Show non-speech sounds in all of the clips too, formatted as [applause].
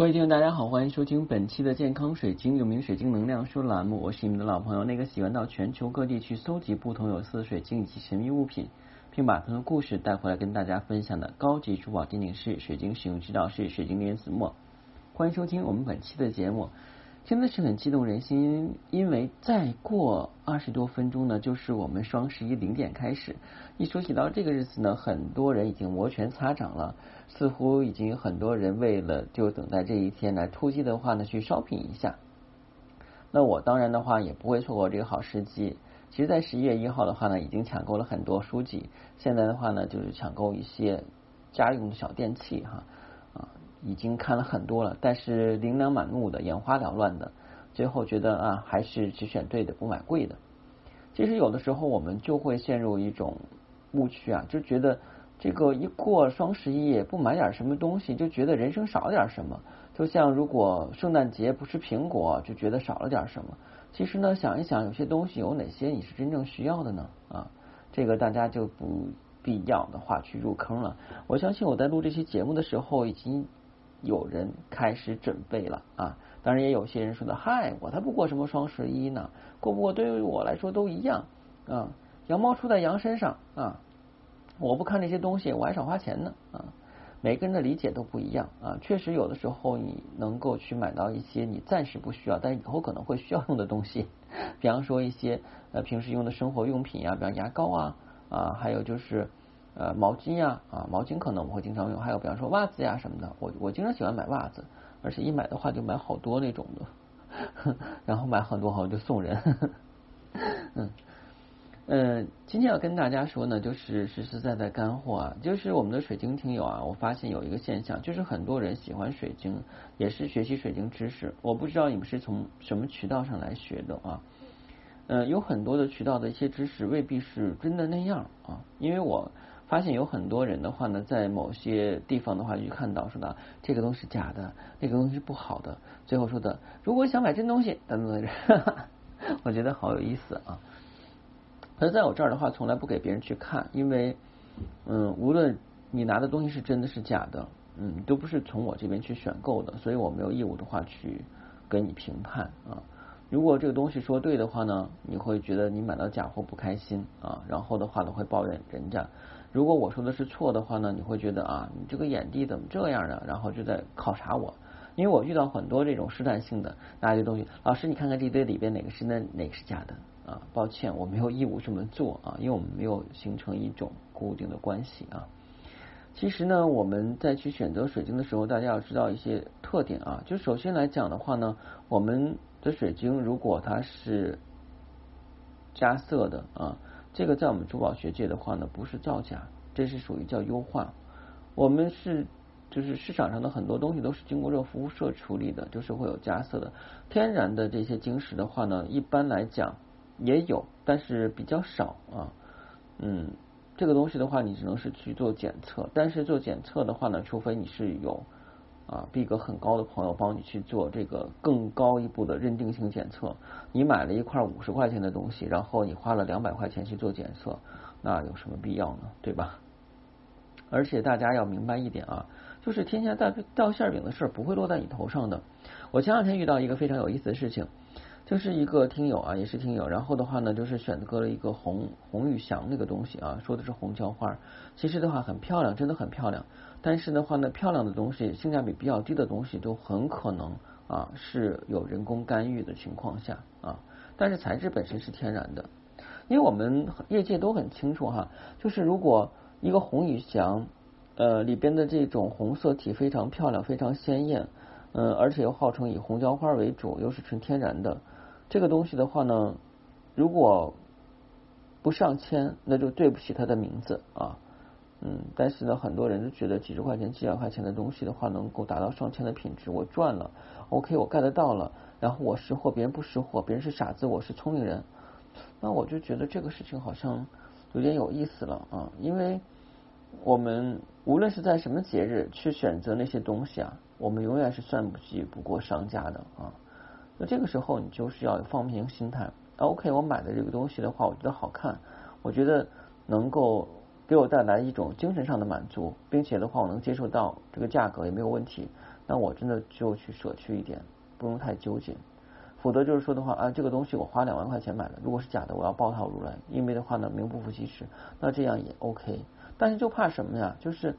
各位听众，大家好，欢迎收听本期的健康水晶有名水晶能量书栏目，我是你们的老朋友，那个喜欢到全球各地去搜集不同有色水晶以及神秘物品，并把他的故事带回来跟大家分享的高级珠宝鉴定师、水晶使用指导师、水晶莲子墨。欢迎收听我们本期的节目。真的是很激动人心，因为再过二十多分钟呢，就是我们双十一零点开始。一说起到这个日子呢，很多人已经摩拳擦掌了，似乎已经有很多人为了就等待这一天来突击的话呢，去 shopping 一下。那我当然的话也不会错过这个好时机。其实，在十一月一号的话呢，已经抢购了很多书籍。现在的话呢，就是抢购一些家用的小电器哈。已经看了很多了，但是琳琅满目的、眼花缭乱的，最后觉得啊，还是只选对的，不买贵的。其实有的时候我们就会陷入一种误区啊，就觉得这个一过双十一不买点什么东西，就觉得人生少点什么。就像如果圣诞节不吃苹果，就觉得少了点什么。其实呢，想一想，有些东西有哪些你是真正需要的呢？啊，这个大家就不必要的话去入坑了。我相信我在录这期节目的时候已经。有人开始准备了啊！当然也有些人说的，嗨，我才不过什么双十一呢，过不过对于我来说都一样啊。羊毛出在羊身上啊，我不看这些东西，我还少花钱呢啊。每个人的理解都不一样啊，确实有的时候你能够去买到一些你暂时不需要，但以后可能会需要用的东西，[laughs] 比方说一些呃平时用的生活用品呀，比方牙膏啊啊，还有就是。呃，毛巾呀，啊，毛巾可能我会经常用，还有比方说袜子呀什么的，我我经常喜欢买袜子，而且一买的话就买好多那种的，[laughs] 然后买很多好像就送人。嗯嗯，今天要跟大家说呢，就是实实在在干货啊，就是我们的水晶听友啊，我发现有一个现象，就是很多人喜欢水晶，也是学习水晶知识，我不知道你们是从什么渠道上来学的啊？嗯，有很多的渠道的一些知识未必是真的那样啊，因为我。发现有很多人的话呢，在某些地方的话，就看到说的这个东西假的，那个东西是不好的。最后说的，如果想买真东西，等等等，[laughs] 我觉得好有意思啊。可是在我这儿的话，从来不给别人去看，因为嗯，无论你拿的东西是真的是假的，嗯，都不是从我这边去选购的，所以我没有义务的话去跟你评判啊。如果这个东西说对的话呢，你会觉得你买到假货不开心啊，然后的话呢会抱怨人家。如果我说的是错的话呢，你会觉得啊，你这个眼蒂怎么这样呢？然后就在考察我，因为我遇到很多这种试探性的拿些东西，老师你看看这堆里边哪个是真，哪个是假的啊？抱歉，我没有义务这么做啊，因为我们没有形成一种固定的关系啊。其实呢，我们在去选择水晶的时候，大家要知道一些特点啊。就首先来讲的话呢，我们的水晶如果它是加色的啊。这个在我们珠宝学界的话呢，不是造假，这是属于叫优化。我们是就是市场上的很多东西都是经过热辐射处理的，就是会有加色的。天然的这些晶石的话呢，一般来讲也有，但是比较少啊。嗯，这个东西的话，你只能是去做检测，但是做检测的话呢，除非你是有。啊，逼格很高的朋友帮你去做这个更高一步的认定性检测。你买了一块五十块钱的东西，然后你花了两百块钱去做检测，那有什么必要呢？对吧？而且大家要明白一点啊，就是天下大掉馅饼的事不会落在你头上的。我前两天遇到一个非常有意思的事情，就是一个听友啊，也是听友，然后的话呢，就是选择了一个红红玉祥那个东西啊，说的是红椒花，其实的话很漂亮，真的很漂亮。但是的话呢，漂亮的东西，性价比比较低的东西，都很可能啊是有人工干预的情况下啊。但是材质本身是天然的，因为我们业界都很清楚哈，就是如果一个红羽翔呃里边的这种红色体非常漂亮、非常鲜艳，嗯，而且又号称以红椒花为主，又是纯天然的这个东西的话呢，如果不上签，那就对不起它的名字啊。嗯，但是呢，很多人都觉得几十块钱、几百块钱的东西的话，能够达到上千的品质，我赚了，OK，我干得到了。然后我识货，别人不识货，别人是傻子，我是聪明人。那我就觉得这个事情好像有点有意思了啊，因为我们无论是在什么节日去选择那些东西啊，我们永远是算不计不过商家的啊。那这个时候你就是要放平心态，OK，我买的这个东西的话，我觉得好看，我觉得能够。给我带来一种精神上的满足，并且的话，我能接受到这个价格也没有问题。那我真的就去舍去一点，不用太纠结。否则就是说的话啊，这个东西我花两万块钱买的，如果是假的，我要抱套如来，因为的话呢名不副其实，那这样也 OK。但是就怕什么呀？就是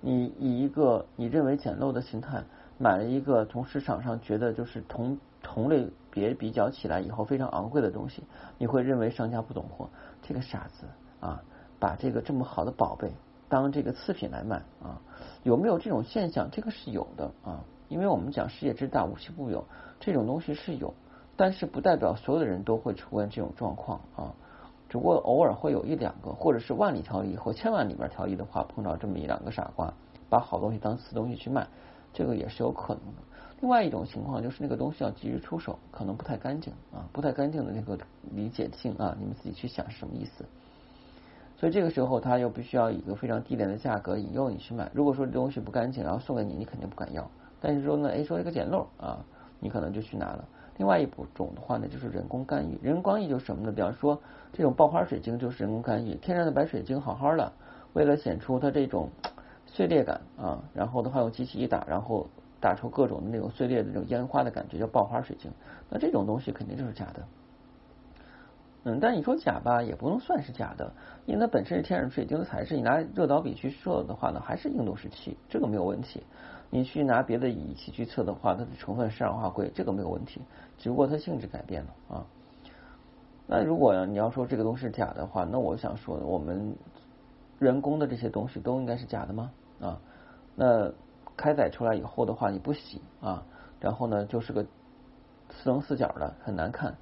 你以一个你认为简陋的心态买了一个从市场上觉得就是同同类别比较起来以后非常昂贵的东西，你会认为商家不懂货，这个傻子啊，把这个这么好的宝贝当这个次品来卖啊？有没有这种现象？这个是有的啊，因为我们讲世界之大无奇不有，这种东西是有。但是不代表所有的人都会出现这种状况啊，只不过偶尔会有一两个，或者是万里挑一或千万里面挑一的话，碰到这么一两个傻瓜，把好东西当次东西去卖，这个也是有可能的。另外一种情况就是那个东西要急于出手，可能不太干净啊，不太干净的那个理解性啊，你们自己去想是什么意思。所以这个时候他又必须要以一个非常低廉的价格引诱你去买。如果说这东西不干净，然后送给你，你肯定不敢要。但是说呢，哎，说一个捡漏啊，你可能就去拿了。另外一种的话呢，就是人工干预。人工干预就是什么呢？比方说，这种爆花水晶就是人工干预。天然的白水晶好好的，为了显出它这种碎裂感啊，然后的话用机器一打，然后打出各种的那种碎裂的这种烟花的感觉，叫爆花水晶。那这种东西肯定就是假的。嗯，但你说假吧，也不能算是假的，因为它本身是天然水晶的材质。你拿热导笔去测的话呢，还是硬度时期，这个没有问题。你去拿别的仪器去测的话，它的成分是二氧化硅，这个没有问题，只不过它性质改变了啊。那如果你要说这个东西是假的话，那我想说，我们人工的这些东西都应该是假的吗？啊，那开采出来以后的话，你不洗啊，然后呢就是个四棱四角的，很难看，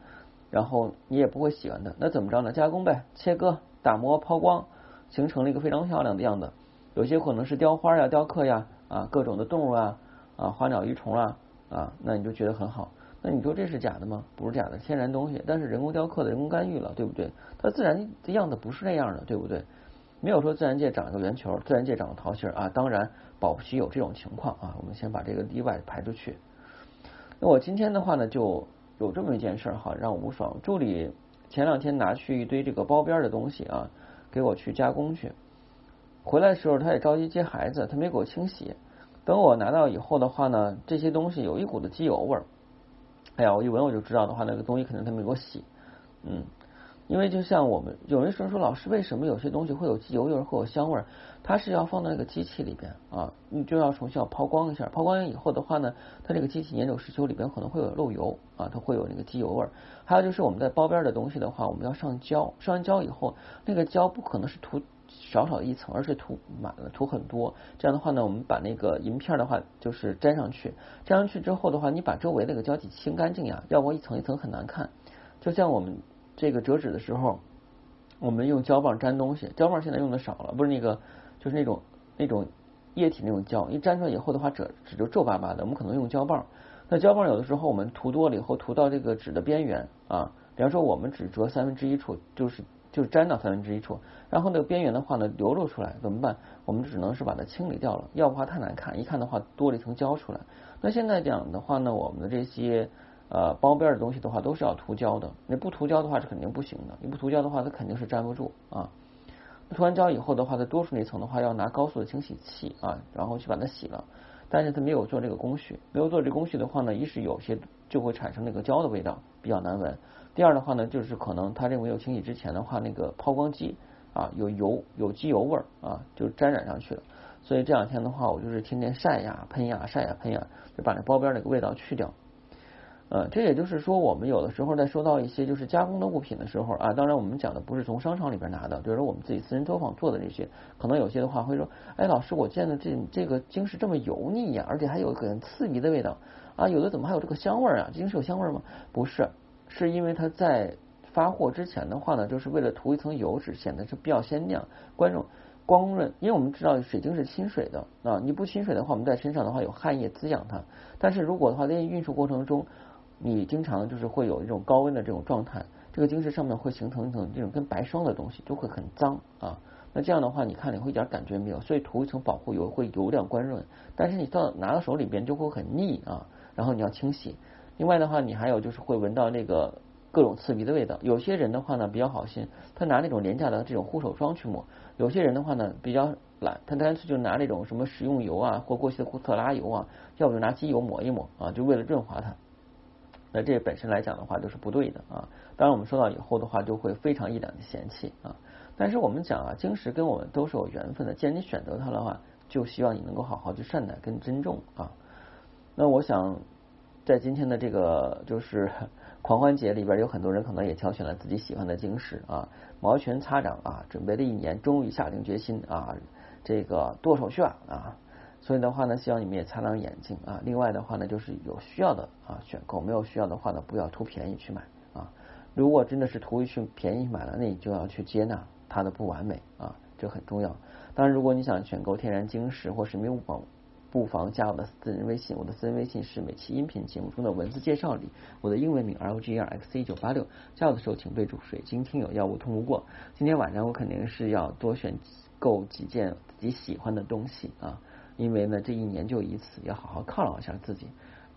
然后你也不会喜欢的，那怎么着呢？加工呗，切割、打磨、抛光，形成了一个非常漂亮的样子。有些可能是雕花呀、雕刻呀。啊，各种的动物啊，啊，花鸟鱼虫啊，啊，那你就觉得很好。那你说这是假的吗？不是假的，天然东西，但是人工雕刻的人工干预了，对不对？它自然的样子不是那样的，对不对？没有说自然界长一个圆球，自然界长个桃心啊。当然，保不齐有这种情况啊。我们先把这个例外排出去。那我今天的话呢，就有这么一件事哈，让吴爽助理前两天拿去一堆这个包边的东西啊，给我去加工去。回来的时候，他也着急接孩子，他没给我清洗。等我拿到以后的话呢，这些东西有一股的机油味儿。哎呀，我一闻我就知道的话，那个东西肯定他没给我洗。嗯，因为就像我们有人说说老师，为什么有些东西会有机油味儿，会有香味儿？它是要放到那个机器里边啊，你就要重新要抛光一下。抛光以后的话呢，它这个机器年久失修，里边可能会有漏油啊，它会有那个机油味儿。还有就是我们在包边的东西的话，我们要上胶，上完胶以后，那个胶不可能是涂。少少一层，而是涂满了，涂很多。这样的话呢，我们把那个银片的话，就是粘上去。粘上去之后的话，你把周围那个胶体清干净呀，要不一层一层很难看。就像我们这个折纸的时候，我们用胶棒粘东西，胶棒现在用的少了，不是那个，就是那种那种液体那种胶，一粘出来以后的话，纸纸就皱巴巴的。我们可能用胶棒，那胶棒有的时候我们涂多了以后，涂到这个纸的边缘啊，比方说我们只折三分之一处，就是。就粘到三分之一处，然后那个边缘的话呢流露出来怎么办？我们只能是把它清理掉了，要不话太难看，一看的话多了一层胶出来。那现在讲的话呢，我们的这些呃包边的东西的话都是要涂胶的，你不涂胶的话是肯定不行的，你不涂胶的话它肯定是粘不住啊。涂完胶以后的话，它多出那层的话要拿高速的清洗器啊，然后去把它洗了。但是它没有做这个工序，没有做这工序的话呢，一是有些就会产生那个胶的味道，比较难闻。第二的话呢，就是可能他认为有清洗之前的话，那个抛光机啊有油有机油味儿啊，就沾染上去了。所以这两天的话，我就是天天晒呀喷呀晒呀喷呀，就把那包边那个味道去掉。呃，这也就是说，我们有的时候在收到一些就是加工的物品的时候啊，当然我们讲的不是从商场里边拿的，比如说我们自己私人作坊做的这些，可能有些的话会说，哎，老师，我见的这这个晶石这么油腻呀，而且还有很刺鼻的味道啊，有的怎么还有这个香味啊？晶石有香味吗？不是。是因为它在发货之前的话呢，就是为了涂一层油脂，显得是比较鲜亮、观众光润。因为我们知道水晶是亲水的啊，你不亲水的话，我们在身上的话有汗液滋养它。但是如果的话，在运输过程中，你经常就是会有一种高温的这种状态，这个晶石上面会形成一层这种跟白霜的东西，就会很脏啊。那这样的话，你看你会一点感觉没有？所以涂一层保护油会油亮光润，但是你到拿到手里边就会很腻啊。然后你要清洗。另外的话，你还有就是会闻到那个各种刺鼻的味道。有些人的话呢比较好心，他拿那种廉价的这种护手霜去抹；有些人的话呢比较懒，他干脆就拿那种什么食用油啊，或过期的特拉油啊，要不就拿机油抹一抹啊，就为了润滑它。那这本身来讲的话，都是不对的啊。当然，我们说到以后的话，就会非常一两的嫌弃啊。但是我们讲啊，晶石跟我们都是有缘分的。既然你选择它的话，就希望你能够好好去善待跟尊重啊。那我想，在今天的这个就是 [laughs] 狂欢节里边，有很多人可能也挑选了自己喜欢的晶石啊，摩拳擦掌啊，准备了一年，终于下定决心啊，这个剁手去啊。所以的话呢，希望你们也擦亮眼睛啊。另外的话呢，就是有需要的啊选购，没有需要的话呢，不要图便宜去买啊。如果真的是图去便宜买了，那你就要去接纳它的不完美啊，这很重要。当然，如果你想选购天然晶石或神秘物宝，不妨加我的私人微信。我的私人微信是每期音频节目中的文字介绍里我的英文名 L G R X C 九八六。加我的时候请备注水晶听友，要无通不过。今天晚上我肯定是要多选购几件自己喜欢的东西啊。因为呢，这一年就一次，要好好犒劳一下自己。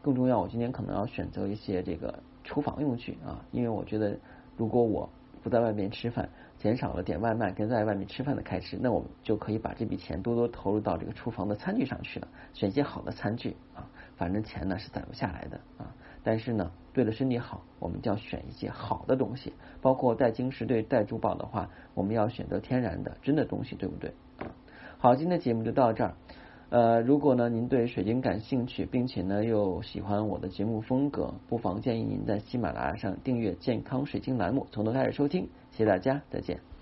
更重要，我今天可能要选择一些这个厨房用具啊，因为我觉得，如果我不在外面吃饭，减少了点外卖跟在外面吃饭的开支，那我们就可以把这笔钱多多投入到这个厨房的餐具上去了，选些好的餐具啊。反正钱呢是攒不下来的啊，但是呢，对了身体好，我们就要选一些好的东西，包括戴晶石对戴珠宝的话，我们要选择天然的真的东西，对不对啊？好，今天的节目就到这儿。呃，如果呢您对水晶感兴趣，并且呢又喜欢我的节目风格，不妨建议您在喜马拉雅上订阅健康水晶栏目，从头开始收听。谢谢大家，再见。